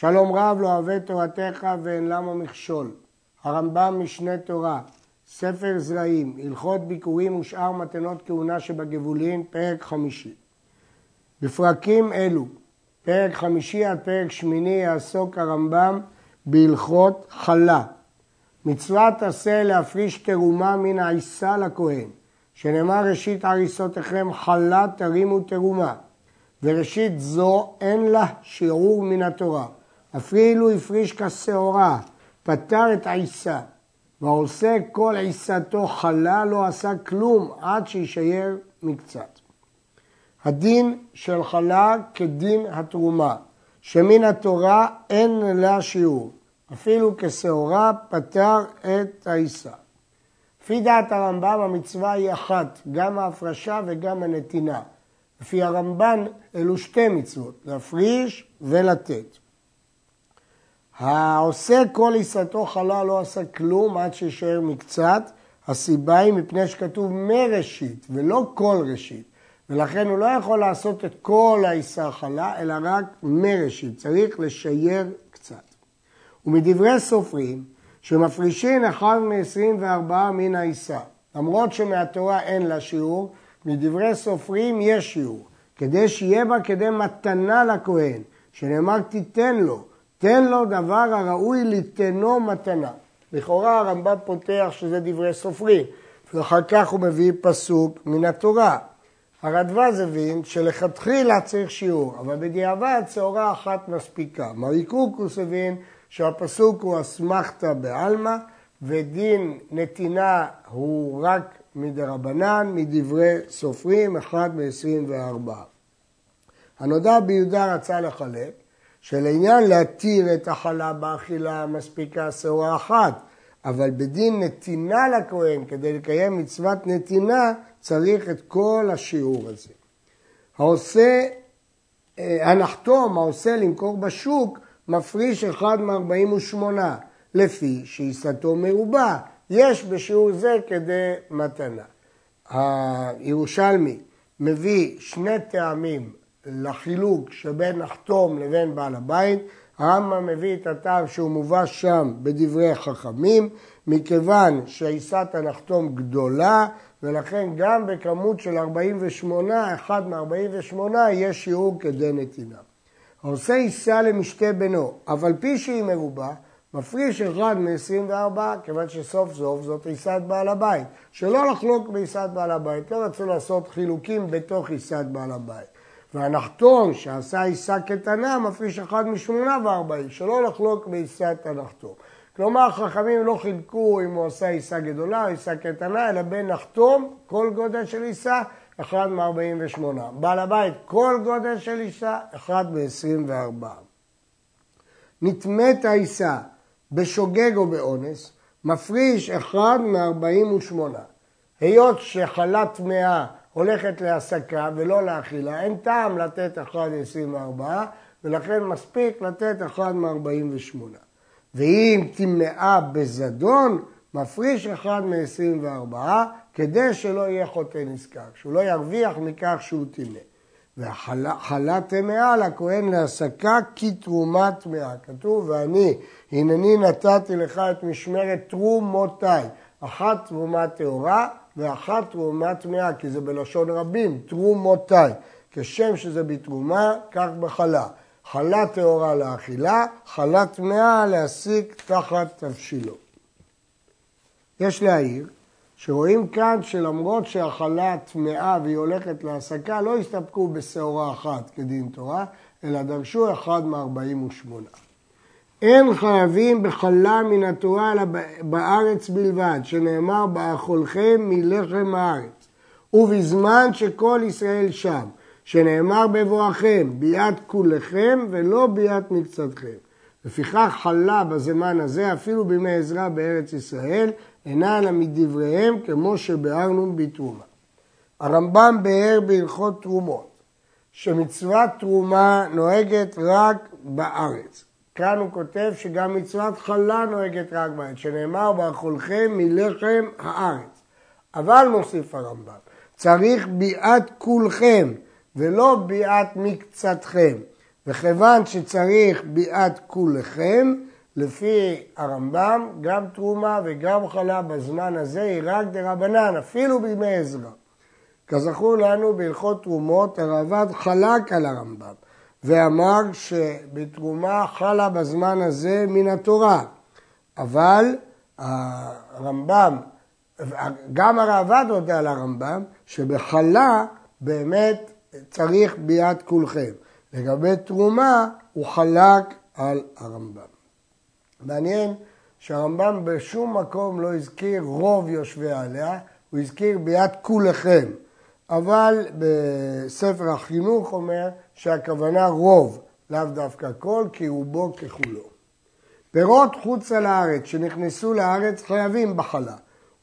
שלום רב לא אוהב תורתך ואין למה מכשול. הרמב"ם משנה תורה, ספר זרעים, הלכות ביקורים ושאר מתנות כהונה שבגבולין, פרק חמישי. בפרקים אלו, פרק חמישי עד פרק שמיני, יעסוק הרמב"ם בהלכות חלה. מצוות עשה להפריש תרומה מן העיסה לכהן, שנאמר ראשית הריסותיכם חלה תרימו תרומה, וראשית זו אין לה שיעור מן התורה. אפילו הפריש כשעורה, פטר את העיסה, והעושה כל עיסתו חלה לא עשה כלום עד שישייר מקצת. הדין של חלה כדין התרומה, שמן התורה אין לה שיעור, אפילו כשעורה פטר את העיסה. לפי דעת הרמב"ם המצווה היא אחת, גם ההפרשה וגם הנתינה. לפי הרמב"ן אלו שתי מצוות, להפריש ולתת. העושה כל עיסתו חלה לא עשה כלום עד שישאר מקצת, הסיבה היא מפני שכתוב מראשית ולא כל ראשית, ולכן הוא לא יכול לעשות את כל העיסה חלה, אלא רק מראשית, צריך לשייר קצת. ומדברי סופרים, שמפרישים אחד מ-24 מן העיסה, למרות שמהתורה אין לה שיעור, מדברי סופרים יש שיעור, כדי שיהיה בה כדי מתנה לכהן, שנאמר תיתן לו, תן לו דבר הראוי ליתנו מתנה. לכאורה הרמב"ם פותח שזה דברי סופרים, ואחר כך הוא מביא פסוק מן התורה. הרדווז הבין שלכתחילה צריך שיעור, אבל בדיעבד צהורה אחת מספיקה. מריקוקוס הבין שהפסוק הוא אסמכתא בעלמא, ודין נתינה הוא רק מדרבנן, מדברי סופרים, אחד מ-24. הנודע ביהודה רצה לחלק, שלעניין להתיר את החלה באכילה מספיקה שעורה אחת, אבל בדין נתינה לכהן, כדי לקיים מצוות נתינה, צריך את כל השיעור הזה. העושה, אה, הנחתום, העושה למכור בשוק, מפריש אחד מ-48, לפי שעיסתו מרובה, יש בשיעור זה כדי מתנה. הירושלמי מביא שני טעמים לחילוק שבין נחתום לבין בעל הבית. הרמב"ם מביא את הטעם שהוא מובא שם בדברי חכמים, מכיוון שעיסת הנחתום גדולה, ולכן גם בכמות של 48, אחד מ-48 יש שיעור כדי נתינה. העושה עיסה למשתה בנו, אבל פי שהיא מרובה, מפריש אחד מ-24, כיוון שסוף סוף זאת עיסת בעל הבית. שלא לחלוק בעיסת בעל הבית, לא רצו לעשות חילוקים בתוך עיסת בעל הבית. והנחתום שעשה עיסה קטנה מפריש אחד משמונה וארבעים, שלא לחלוק בעיסת הנחתום. כלומר, חכמים לא חילקו אם הוא עשה עיסה גדולה או עיסה קטנה, אלא בין נחתום, כל גודל של עיסה, אחד מ-48. בעל הבית, כל גודל של עיסה, אחד מ-24. נטמאת העיסה בשוגג או באונס, מפריש אחד מ-48. היות שחלה טמאה הולכת להסקה ולא לאכילה, אין טעם לתת 1.24 ולכן מספיק לתת 1 מ-48. ואם טמאה בזדון, מפריש 1 מ-24 כדי שלא יהיה חוטא נזכר, שהוא לא ירוויח מכך שהוא טימא. והחלה טמאה לכהן להסקה כתרומה טמאה. כתוב, ואני, הנני נתתי לך את משמרת תרומותיי, אחת תרומה טהורה ואחת תרומה טמאה, כי זה בלשון רבים, תרומותיי. כשם שזה בתרומה, כך בחלה. חלה טהורה לאכילה, חלה טמאה להסיק תחת תבשילו. יש להעיר שרואים כאן שלמרות שהחלה טמאה והיא הולכת להסקה, לא הסתפקו בשעורה אחת כדין תורה, אלא דרשו אחד מ-48. אין חייבים בחלה מן התורה אלא בארץ בלבד, שנאמר באכולכם מלחם הארץ, ובזמן שכל ישראל שם, שנאמר בבואכם, ביאת כולכם ולא ביאת מקצתכם. לפיכך חלה בזמן הזה, אפילו בימי עזרא בארץ ישראל, אינה אלא מדבריהם, כמו שביארנו בתרומה. הרמב"ם ביאר בהלכות תרומות, שמצוות תרומה נוהגת רק בארץ. כאן הוא כותב שגם מצוות חלה נוהגת רק בארץ, שנאמר באכולכם מלחם הארץ. אבל מוסיף הרמב"ם, צריך ביאת כולכם ולא ביאת מקצתכם. וכיוון שצריך ביאת כולכם, לפי הרמב"ם, גם תרומה וגם חלה בזמן הזה היא רק דרבנן, אפילו בימי עזרא. כזכור לנו בהלכות תרומות, הרעב"ד חלק על הרמב"ם ואמר שבתרומה חלה בזמן הזה מן התורה, אבל הרמב"ם, גם הרעב"ד הודה לרמב"ם, שבחלה באמת צריך ביאת כולכם. לגבי תרומה, הוא חלק על הרמב"ם. מעניין שהרמב"ם בשום מקום לא הזכיר רוב יושבי עליה, הוא הזכיר ביאת כולכם. אבל בספר החינוך אומר שהכוונה רוב, לאו דווקא כל, כי רובו ככולו. פירות חוצה לארץ שנכנסו לארץ חייבים בחלה,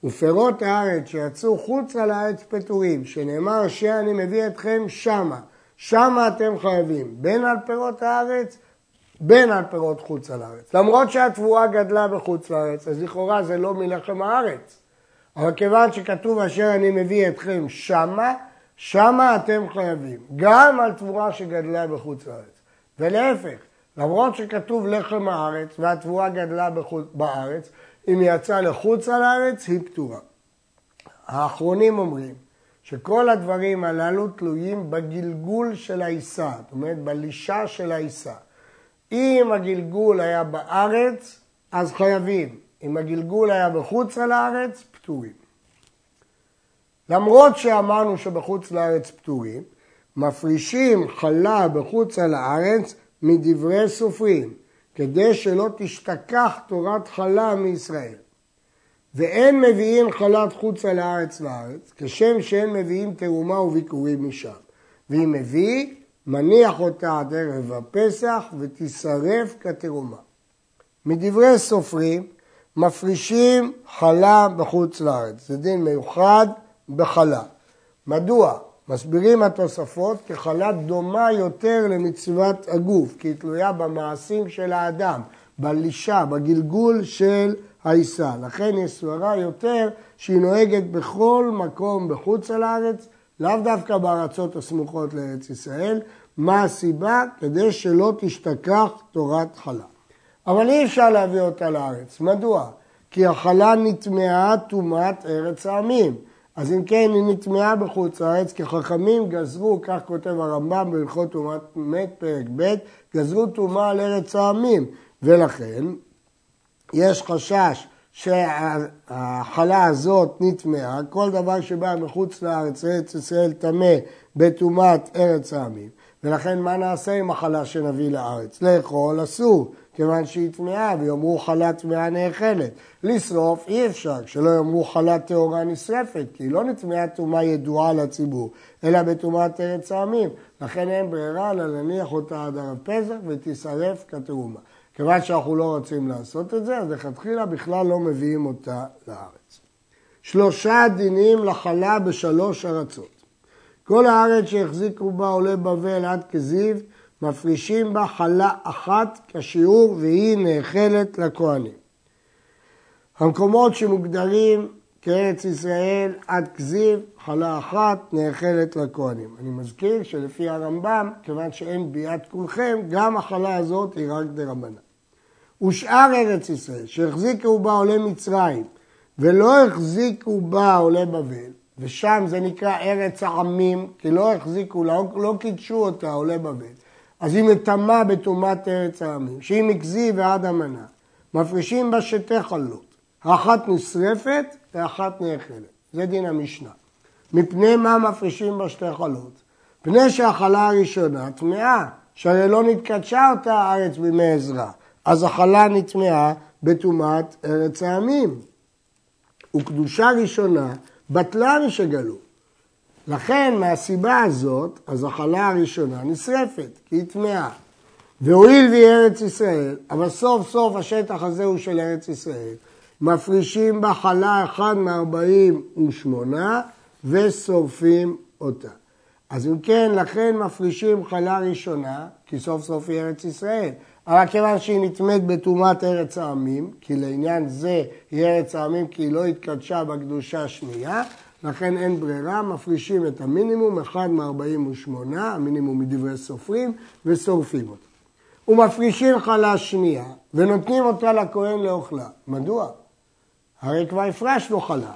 ופירות הארץ שיצאו חוצה לארץ פטורים, שנאמר שאני מביא אתכם שמה, שמה אתם חייבים, בין על פירות הארץ בין על פירות חוץ לארץ. למרות שהתבואה גדלה בחוץ לארץ, אז לכאורה זה לא מלחם הארץ. אבל כיוון שכתוב אשר אני מביא אתכם שמה, שמה אתם חייבים. גם על תבואה שגדלה בחוץ לארץ. ולהפך, למרות שכתוב לחם הארץ והתבואה גדלה בחוץ, בארץ, אם היא יצאה לחוץ לארץ היא פתורה. האחרונים אומרים שכל הדברים הללו תלויים בגלגול של העיסה, זאת אומרת בלישה של העיסה. אם הגלגול היה בארץ, אז חייבים. אם הגלגול היה בחוץ לארץ, פטורים. למרות שאמרנו שבחוץ לארץ פטורים, מפרישים חלה בחוץ לארץ מדברי סופרים, כדי שלא תשתכח תורת חלה מישראל. ואין מביאים חלת חוצה לארץ לארץ, כשם שאין מביאים תרומה וביקורים משם. ואם מביא, מניח אותה עד ערב הפסח ותישרף כתרומה. מדברי סופרים, מפרישים חלה בחוץ לארץ. זה דין מיוחד בחלה. מדוע? מסבירים התוספות כי חלה דומה יותר למצוות הגוף, כי היא תלויה במעשים של האדם, בלישה, בגלגול של העיסה. לכן יש סברה יותר שהיא נוהגת בכל מקום בחוץ לארץ, לאו דווקא בארצות הסמוכות לארץ ישראל. מה הסיבה? כדי שלא תשתכח תורת חלה. אבל אי אפשר להביא אותה לארץ. מדוע? כי החלה נטמעה טומאת ארץ העמים. אז אם כן, היא נטמעה בחוץ לארץ, כי חכמים גזרו, כך כותב הרמב"ם בהלכות טומאת מת, פרק ב', גזרו טומאה על ארץ העמים. ולכן, יש חשש שהחלה הזאת נטמעה, כל דבר שבא מחוץ לארץ, ארץ ישראל טמא בטומאת ארץ העמים. ולכן מה נעשה עם החלה שנביא לארץ? לאכול אסור, כיוון שהיא טמאה, ויאמרו חלה טמאה נאכלת. לשרוף אי אפשר, שלא יאמרו חלה טהורה נשרפת, כי היא לא נטמאה טומאה ידועה לציבור, אלא בטומאת ארץ העמים. לכן אין ברירה אלא להניח אותה עד ערב פסח ותישרף כתרומה. כיוון שאנחנו לא רוצים לעשות את זה, אז לכתחילה בכלל לא מביאים אותה לארץ. שלושה דינים לחלה בשלוש ארצות. כל הארץ שהחזיקו בה עולי בבל עד כזיב, מפרישים בה חלה אחת כשיעור והיא נאכלת לכהנים. המקומות שמוגדרים כארץ ישראל עד כזיב, חלה אחת נאכלת לכהנים. אני מזכיר שלפי הרמב"ם, כיוון שאין ביאת כולכם, גם החלה הזאת היא רק דרבנן. ושאר ארץ ישראל שהחזיקו בה עולי מצרים ולא החזיקו בה עולי בבל, ושם זה נקרא ארץ העמים, כי לא החזיקו, לא, לא קידשו אותה עולי בבל. אז היא מטמאה בטומאת ארץ העמים, שהיא מכזי ועד המנה. מפרישים בה שתי חלות, האחת נשרפת ואחת נאכלת. זה דין המשנה. מפני מה מפרישים בה שתי חלות? פני שהחלה הראשונה טמאה, שהרי לא נתקדשה אותה הארץ בימי עזרא, אז החלה נטמאה בטומאת ארץ העמים. וקדושה ראשונה בטלה משגלו. לכן, מהסיבה הזאת, הזחלה הראשונה נשרפת, כי היא טמאה. והואיל והיא ארץ ישראל, אבל סוף סוף השטח הזה הוא של ארץ ישראל, מפרישים בה חלה אחד מארבעים ושמונה ושורפים אותה. אז אם כן, לכן מפרישים חלה ראשונה, כי סוף סוף היא ארץ ישראל. אבל כיוון שהיא נטמאת בטומאת ארץ העמים, כי לעניין זה היא ארץ העמים כי היא לא התקדשה בקדושה השנייה, לכן אין ברירה, מפרישים את המינימום, אחד מ-48, המינימום מדברי סופרים, ושורפים אותו. ומפרישים חלה שנייה, ונותנים אותה לכהן לאוכלה. מדוע? הרי כבר הפרשנו חלה.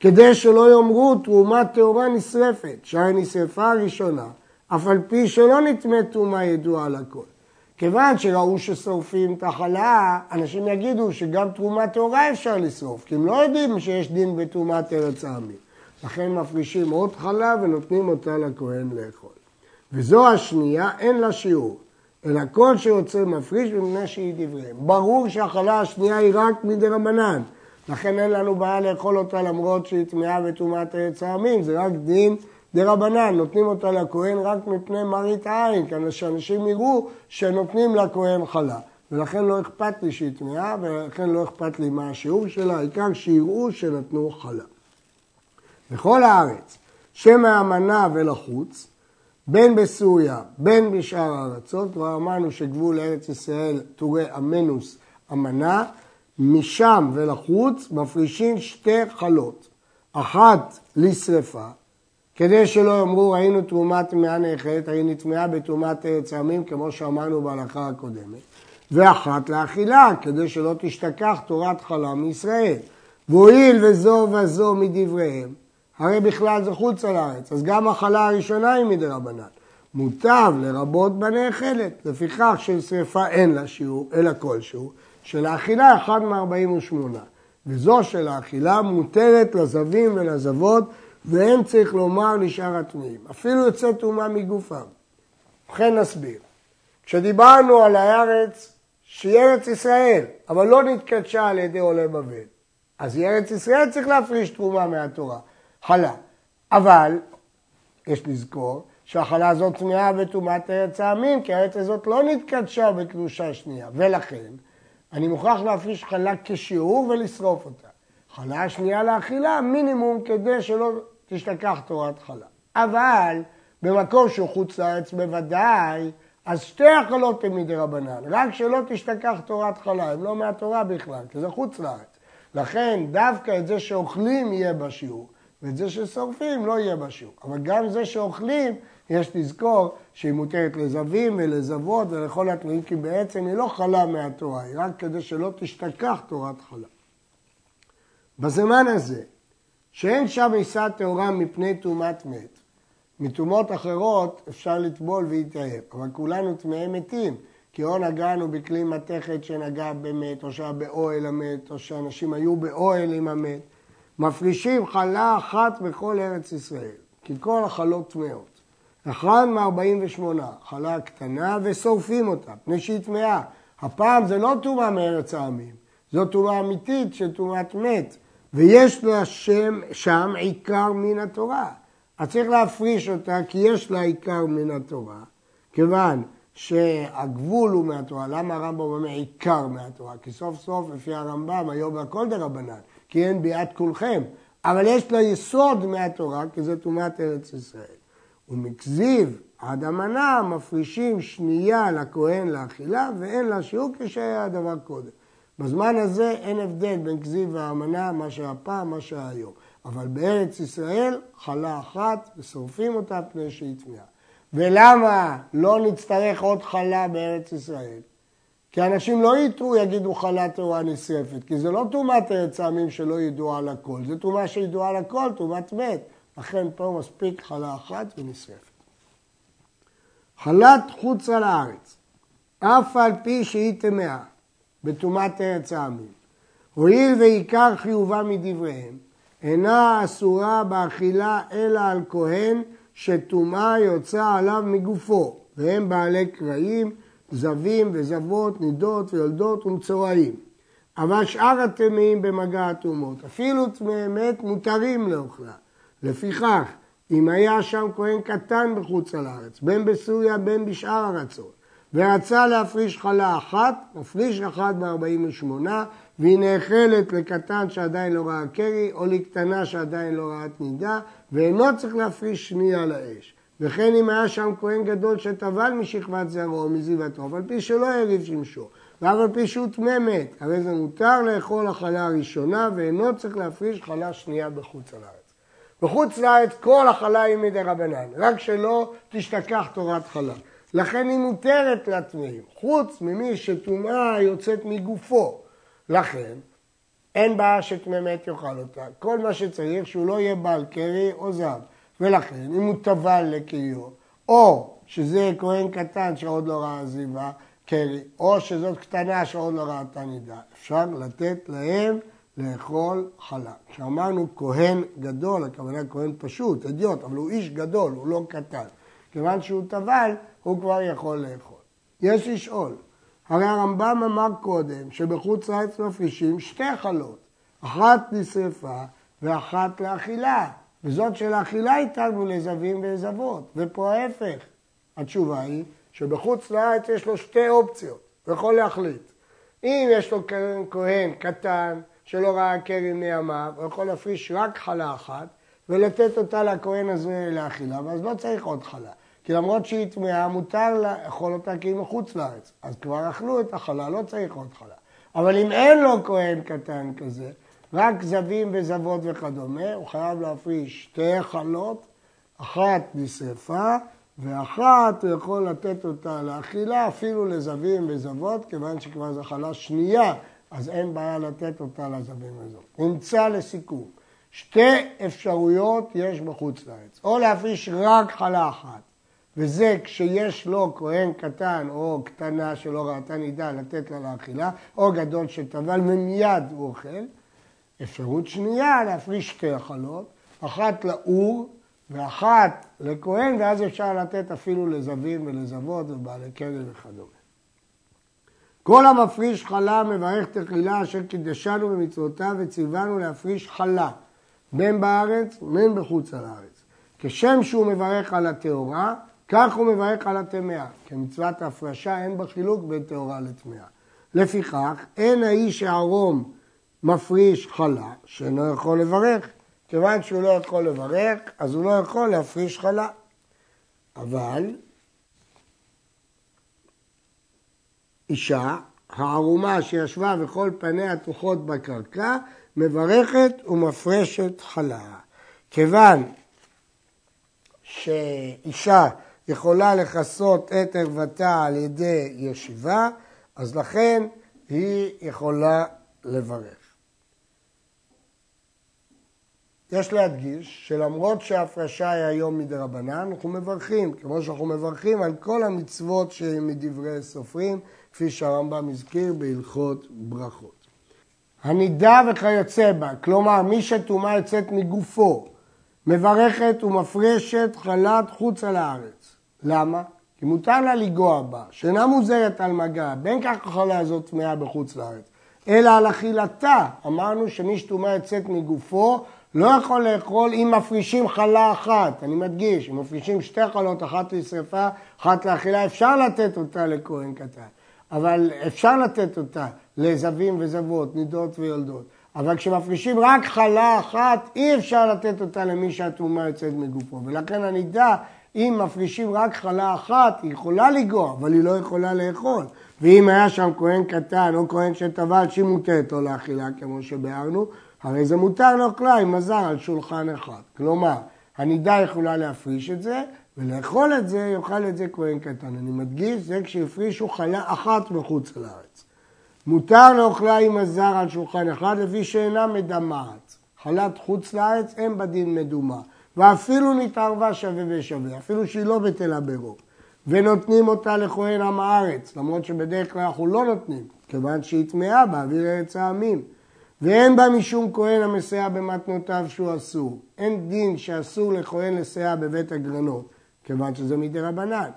כדי שלא יאמרו תרומה טהורה נשרפת, שהרי נשרפה הראשונה, אף על פי שלא נטמאת תרומה ידועה לכל. כיוון שראו ששורפים את החלה, אנשים יגידו שגם תרומה טהורה אפשר לשרוף, כי הם לא יודעים שיש דין בתרומת ארץ העמים. לכן מפרישים עוד חלה ונותנים אותה לכהן לאכול. וזו השנייה, אין לה שיעור, אלא כל שיוצא מפריש מפני שהיא דבריהם. ברור שהחלה השנייה היא רק מדי רבנן, לכן אין לנו בעיה לאכול אותה למרות שהיא טמאה וטומאת ארץ העמים, זה רק דין דה רבנן, נותנים אותה לכהן רק מפני מראית עין, כדי שאנשים יראו שנותנים לכהן חלה. ולכן לא אכפת לי שהיא טמאה, ולכן לא אכפת לי מה השיעור שלה, העיקר שיראו שנתנו חלה. בכל הארץ, שם האמנה ולחוץ, בין בסוריה, בין בשאר הארצות, כבר אמרנו שגבול ארץ ישראל טורי אמנוס אמנה, משם ולחוץ מפרישים שתי חלות, אחת לשרפה, כדי שלא יאמרו ראינו תרומת טמאה נאכלת, הרי נטמעה בתרומת ארץ העמים, כמו שאמרנו בהלכה הקודמת, ואחת לאכילה, כדי שלא תשתכח תורת חלה מישראל. והואיל וזו וזו מדבריהם, הרי בכלל זה חוץ על הארץ, אז גם החלה הראשונה היא מדי רבנן. מוטב לרבות בנאכלת, לפיכך של שרפה אין לה שיעור, אלא כלשהו, של האכילה אחד מ-48, וזו של האכילה מותרת לזבים ולזבות, ואין צריך לומר לשאר הטמאים, אפילו יוצא טומאה מגופם. ובכן נסביר. כשדיברנו על הארץ שהיא ארץ ישראל, אבל לא נתקדשה על ידי עולי בבל, אז היא ארץ ישראל צריך להפריש תרומה מהתורה, חלה. אבל יש לזכור שהחלה הזאת טמאה בטומאת ארץ העמים, כי הארץ הזאת לא נתקדשה בקדושה שנייה, ולכן אני מוכרח להפריש חלה כשיעור ולשרוף אותה. חלה שנייה לאכילה, מינימום כדי שלא תשתכח תורת חלה. אבל במקום שהוא חוץ לארץ בוודאי, אז שתי החלות הן מדי רבנן, רק שלא תשתכח תורת חלה, הן לא מהתורה בכלל, כי זה חוץ לארץ. לכן דווקא את זה שאוכלים יהיה בשיעור, ואת זה ששורפים לא יהיה בשיעור. אבל גם זה שאוכלים, יש לזכור שהיא מותרת לזווים ולזוות ולכל התנועים, כי בעצם היא לא חלה מהתורה, היא רק כדי שלא תשתכח תורת חלה. בזמן הזה, שאין שם עיסה טהורה מפני טומאת מת, מטומאות אחרות אפשר לטבול ויתאהב, אבל כולנו טמאי מתים, כי או נגענו בכלי מתכת שנגע במת, או שהיה באוהל המת, או שאנשים היו באוהל עם המת. מפרישים חלה אחת בכל ארץ ישראל, כי כל החלות טמאות. אחד מ-48, חלה קטנה, ושורפים אותה, פני שהיא טמאה. הפעם זה לא טומאה מארץ העמים, זו טומאה אמיתית של טומאת מת, ויש לה שם, שם עיקר מן התורה. אז צריך להפריש אותה כי יש לה עיקר מן התורה, כיוון שהגבול הוא מהתורה. למה הרמב"ם אומר עיקר מהתורה? כי סוף סוף לפי הרמב"ם היום הכל דרבנן, כי אין ביאת כולכם. אבל יש לה יסוד מהתורה, כי זה טומאת ארץ ישראל. ומכזיב עד המנה מפרישים שנייה לכהן לאכילה ואין לה שיעור כשהיה הדבר קודם. בזמן הזה אין הבדל בין כזיב והאמנה, מה שהיה פעם, מה שהיה היום. אבל בארץ ישראל חלה אחת ושורפים אותה פני שהיא טמאה. ולמה לא נצטרך עוד חלה בארץ ישראל? כי אנשים לא יטעו, יגידו חלה טהורה נשרפת, כי זה לא טומאת ארץ העמים שלא ידעו על הכל, זה טומאה שידועה על הכל, טומאת מת. לכן פה מספיק חלה אחת ונשרפת. חלת חוצה לארץ, אף על פי שהיא טמאה, בטומאת ארץ העמים. הואיל ועיקר חיובה מדבריהם, אינה אסורה באכילה אלא על כהן שטומאה יוצאה עליו מגופו, והם בעלי קרעים, זבים וזבות, נידות ויולדות ומצורעים. אבל שאר הטמאים במגע הטומאות, אפילו טמאי מת, מותרים לאוכלה. לפיכך, אם היה שם כהן קטן בחוץ לארץ, בין בסוריה בין בשאר ארצות, ורצה להפריש חלה אחת, מפריש אחת ב-48, והיא נאכלת לקטן שעדיין לא ראה קרי, או לקטנה שעדיין לא ראה תנידה, ואינו צריך להפריש שנייה לאש. וכן אם היה שם כהן גדול שטבל משכבת זרעו או מזיבתו, אף על פי שלא העריב שמשו, ואף על פי שהוא טמא מת, הרי זה מותר לאכול החלה הראשונה, ואינו צריך להפריש חלה שנייה בחוץ לארץ. בחוץ לארץ כל החלה היא מדי רבנן, רק שלא תשתכח תורת חלה. לכן היא מותרת לטמאים, חוץ ממי שטומאה יוצאת מגופו. לכן, אין בעיה שטמא מת יאכל אותה. כל מה שצריך שהוא לא יהיה בעל קרי או זב. ולכן, אם הוא טבל לקיו, או שזה כהן קטן שעוד לא ראה עזיבה, קרי, או שזאת קטנה שעוד לא ראתה נידה, אפשר לתת להם לאכול חלה. כשאמרנו כהן גדול, הכוונה כהן פשוט, אדיוט, אבל הוא איש גדול, הוא לא קטן. כיוון שהוא טבל, הוא כבר יכול לאכול. יש לשאול, הרי הרמב"ם אמר קודם שבחוץ לארץ מפרישים שתי חלות, אחת נשרפה ואחת לאכילה, וזאת של האכילה איתנו לזווים ולזבות, ופה ההפך. התשובה היא שבחוץ לארץ יש לו שתי אופציות, הוא יכול להחליט. אם יש לו כהן קטן שלא ראה קרן מימיו, הוא יכול להפריש רק חלה אחת ולתת אותה לכהן הזה לאכילה, ואז לא צריך עוד חלה. כי למרות שהיא טמאה, מותר לאכול אותה כאילו מחוץ לארץ. אז כבר אכלו את החלה, לא צריך עוד חלה. אבל אם אין לו כהן קטן כזה, רק זבים וזבות וכדומה, הוא חייב להפריש שתי חלות, אחת נשרפה ואחת הוא יכול לתת אותה לאכילה אפילו לזבים וזבות, כיוון שכבר זו חלה שנייה, אז אין בעיה לתת אותה לזבים וזבות. נמצא לסיכום, שתי אפשרויות יש בחוץ לארץ, או להפריש רק חלה אחת, וזה כשיש לו כהן קטן או קטנה שלא ראתה נידה לתת לה לאכילה, או גדול שטבל ומיד הוא אוכל. אפשרות שנייה להפריש שתי החלות, אחת לאור ואחת לכהן, ואז אפשר לתת אפילו לזבים ולזבות ובעלי קרן וכדומה. כל המפריש חלה מברך תחילה אשר קידשנו במצוותיו וציוונו להפריש חלה, בין בארץ ובין בחוץ על הארץ. כשם שהוא מברך על הטהורה, כך הוא מברך על הטמאה. כמצוות ההפרשה אין בה חילוק בין טהורה לטמאה. לפיכך, אין האיש הערום מפריש חלה, שאינו יכול לברך. כיוון שהוא לא יכול לברך, אז הוא לא יכול להפריש חלה. אבל אישה הערומה שישבה וכל פניה תוחות בקרקע, מברכת ומפרשת חלה. כיוון שאישה יכולה לכסות את ערוותה על ידי ישיבה, אז לכן היא יכולה לברך. יש להדגיש שלמרות שההפרשה היא היום מדי רבנן, אנחנו מברכים, כמו שאנחנו מברכים על כל המצוות שמדברי סופרים, כפי שהרמב"ם הזכיר בהלכות ברכות. הנידה וכיוצא בה, כלומר מי שטומאה יוצאת מגופו, מברכת ומפרשת חלת חוץ על הארץ. למה? כי מותר לה לגוע בה, שאינה מוזרת על מגע, בין כך החלה הזאת טמאה בחוץ לארץ, אלא על אכילתה. אמרנו שמי שטומאה יוצאת מגופו, לא יכול לאכול אם מפרישים חלה אחת, אני מדגיש, אם מפרישים שתי חלות, אחת לשרפה, אחת לאכילה, אפשר לתת אותה לכהן קטן, אבל אפשר לתת אותה לזבים וזבות, נידות ויולדות, אבל כשמפרישים רק חלה אחת, אי אפשר לתת אותה למי שהטומאה יוצאת מגופו, ולכן הנידה, אם מפרישים רק חלה אחת, היא יכולה לגוע, אבל היא לא יכולה לאכול. ואם היה שם כהן קטן או כהן שטבל, שהיא מוטלת או לאכילה, כמו שביארנו, הרי זה מותר לאוכלה עם מזר על שולחן אחד. כלומר, הנידה יכולה להפריש את זה, ולאכול את זה, יאכל את זה כהן קטן. אני מדגיש, זה כשהפרישו חלה אחת מחוץ לארץ. מותר לאוכלה עם הזר על שולחן אחד, לפי שאינה מדמעת. חלת חוץ לארץ אין בדין מדומה. ואפילו נתערבה שווה ושווה, אפילו שהיא לא בטלה ברוב. ונותנים אותה לכהן עם הארץ, למרות שבדרך כלל אנחנו לא נותנים, כיוון שהיא טמאה באוויר ארץ העמים. ואין בה משום כהן המסייע במתנותיו שהוא אסור. אין דין שאסור לכהן לסייע בבית הגרנות, כיוון שזה מדי רבנן.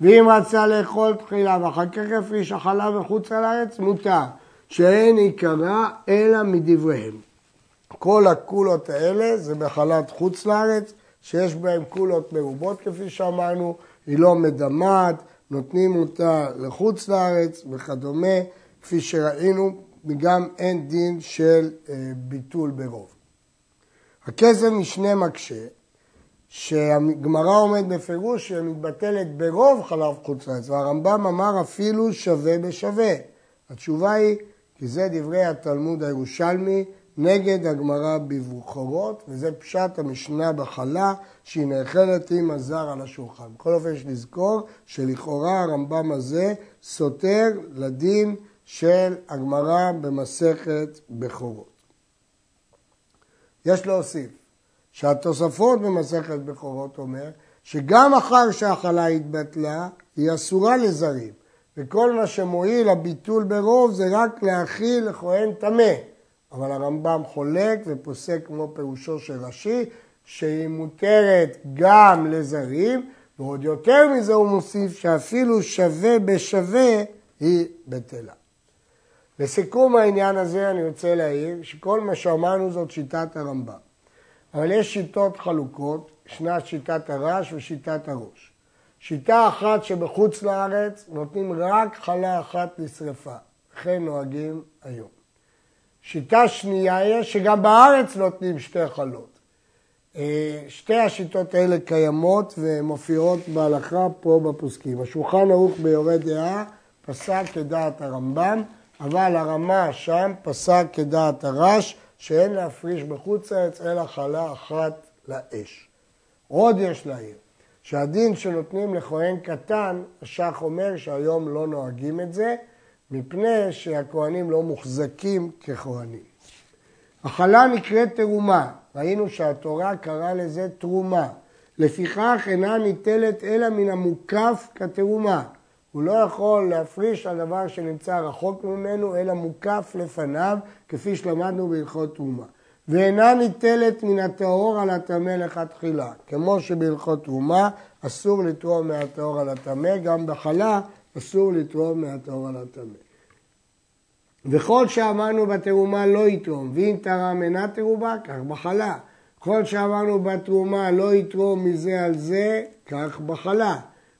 ואם רצה לאכול תחילה ואחר כך יפריש החלב מחוץ לארץ, מותר, שאין עיקרה אלא מדבריהם. כל הקולות האלה זה בחלת חוץ לארץ, שיש בהם קולות מרובות כפי שאמרנו, היא לא מדמעת, נותנים אותה לחוץ לארץ וכדומה, כפי שראינו וגם אין דין של אה, ביטול ברוב. הכסף משנה מקשה, שהגמרא עומד בפירוש שמתבטלת ברוב חלב חוץ לארץ, והרמב"ם אמר אפילו שווה בשווה. התשובה היא, כי זה דברי התלמוד הירושלמי נגד הגמרא בבחורות, וזה פשט המשנה בחלה, שהיא נאכלת עם הזר על השולחן. בכל אופן יש לזכור שלכאורה הרמב"ם הזה סותר לדין של הגמרא במסכת בכורות. יש להוסיף שהתוספות במסכת בכורות אומר שגם אחר שהחלה התבטלה, היא אסורה לזרים, וכל מה שמועיל הביטול ברוב זה רק להאכיל לכהן טמא. אבל הרמב"ם חולק ופוסק כמו פירושו של רש"י, שהיא מותרת גם לזרים, ועוד יותר מזה הוא מוסיף שאפילו שווה בשווה היא בטלה. לסיכום העניין הזה אני רוצה להעיר שכל מה שאמרנו זאת שיטת הרמב"ם. אבל יש שיטות חלוקות, ישנה שיטת הרש ושיטת הראש. שיטה אחת שבחוץ לארץ נותנים רק חלה אחת לשרפה, וכן נוהגים היום. שיטה שנייה יש שגם בארץ נותנים שתי חלות. אה, שתי השיטות האלה קיימות ומופיעות בהלכה פה בפוסקים. השולחן ערוך ביורה דעה פסק כדעת הרמב"ם, אבל הרמה שם פסק כדעת הרש שאין להפריש בחוץ לארץ אלא חלה אחת לאש. עוד יש להעיר, שהדין שנותנים לכהן קטן, השח אומר שהיום לא נוהגים את זה, מפני שהכהנים לא מוחזקים ככהנים. החלה נקראת תרומה, ראינו שהתורה קראה לזה תרומה. לפיכך אינה ניטלת אלא מן המוקף כתרומה. הוא לא יכול להפריש על דבר שנמצא רחוק ממנו, אלא מוקף לפניו, כפי שלמדנו בהלכות תרומה. ואינה ניטלת מן הטהור על הטמא לכתחילה. כמו שבהלכות תרומה אסור לתרום מהטהור על הטמא, גם בחלה אסור לתרום מהטהור על הטמא. וכל שאמרנו בתרומה לא יתרום, ואם תרם אינה תרומה, כך בחלה. כל שאמרנו בתרומה לא יתרום מזה על זה, כך בחלה.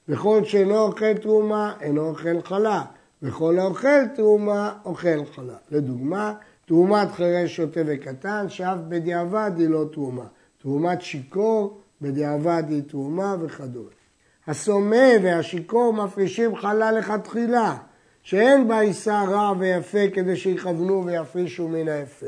וכל שאינו אוכל תרומה, אינו אוכל חלה. וכל האוכל תרומה, אוכל חלה. לדוגמה, תרומת חירש שוטה וקטן, שאף בדיעבד היא לא תרומה. תרומת שיכור, בדיעבד היא תרומה וכדומה. הסומה והשיכור מפרישים חלה לכתחילה, שאין בה עיסה רע ויפה כדי שיכוונו ויפרישו מן היפה.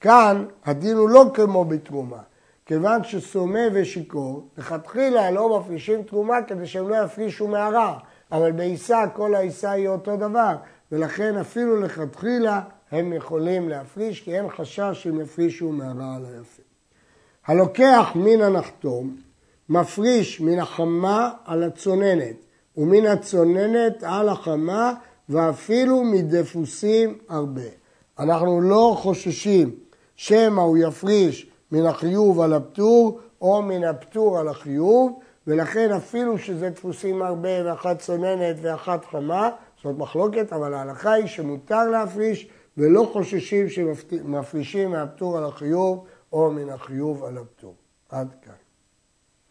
כאן הדין הוא לא כמו בתרומה. כיוון שסומה ושיכור, לכתחילה לא מפרישים תרומה כדי שהם לא יפרישו מהרע, אבל בעיסה כל העיסה היא אותו דבר, ולכן אפילו לכתחילה הם יכולים להפריש, כי אין חשש שהם יפרישו מהרע על היפה. הלוקח מן הנחתום, מפריש מן החמה על הצוננת, ומן הצוננת על החמה, ואפילו מדפוסים הרבה. אנחנו לא חוששים שמא הוא יפריש מן החיוב על הפטור, או מן הפטור על החיוב, ולכן אפילו שזה דפוסים הרבה ואחת צוננת ואחת חמה, זאת מחלוקת, אבל ההלכה היא שמותר להפריש ולא חוששים שמפרישים מהפטור על החיוב או מן החיוב על הפטור. עד כאן.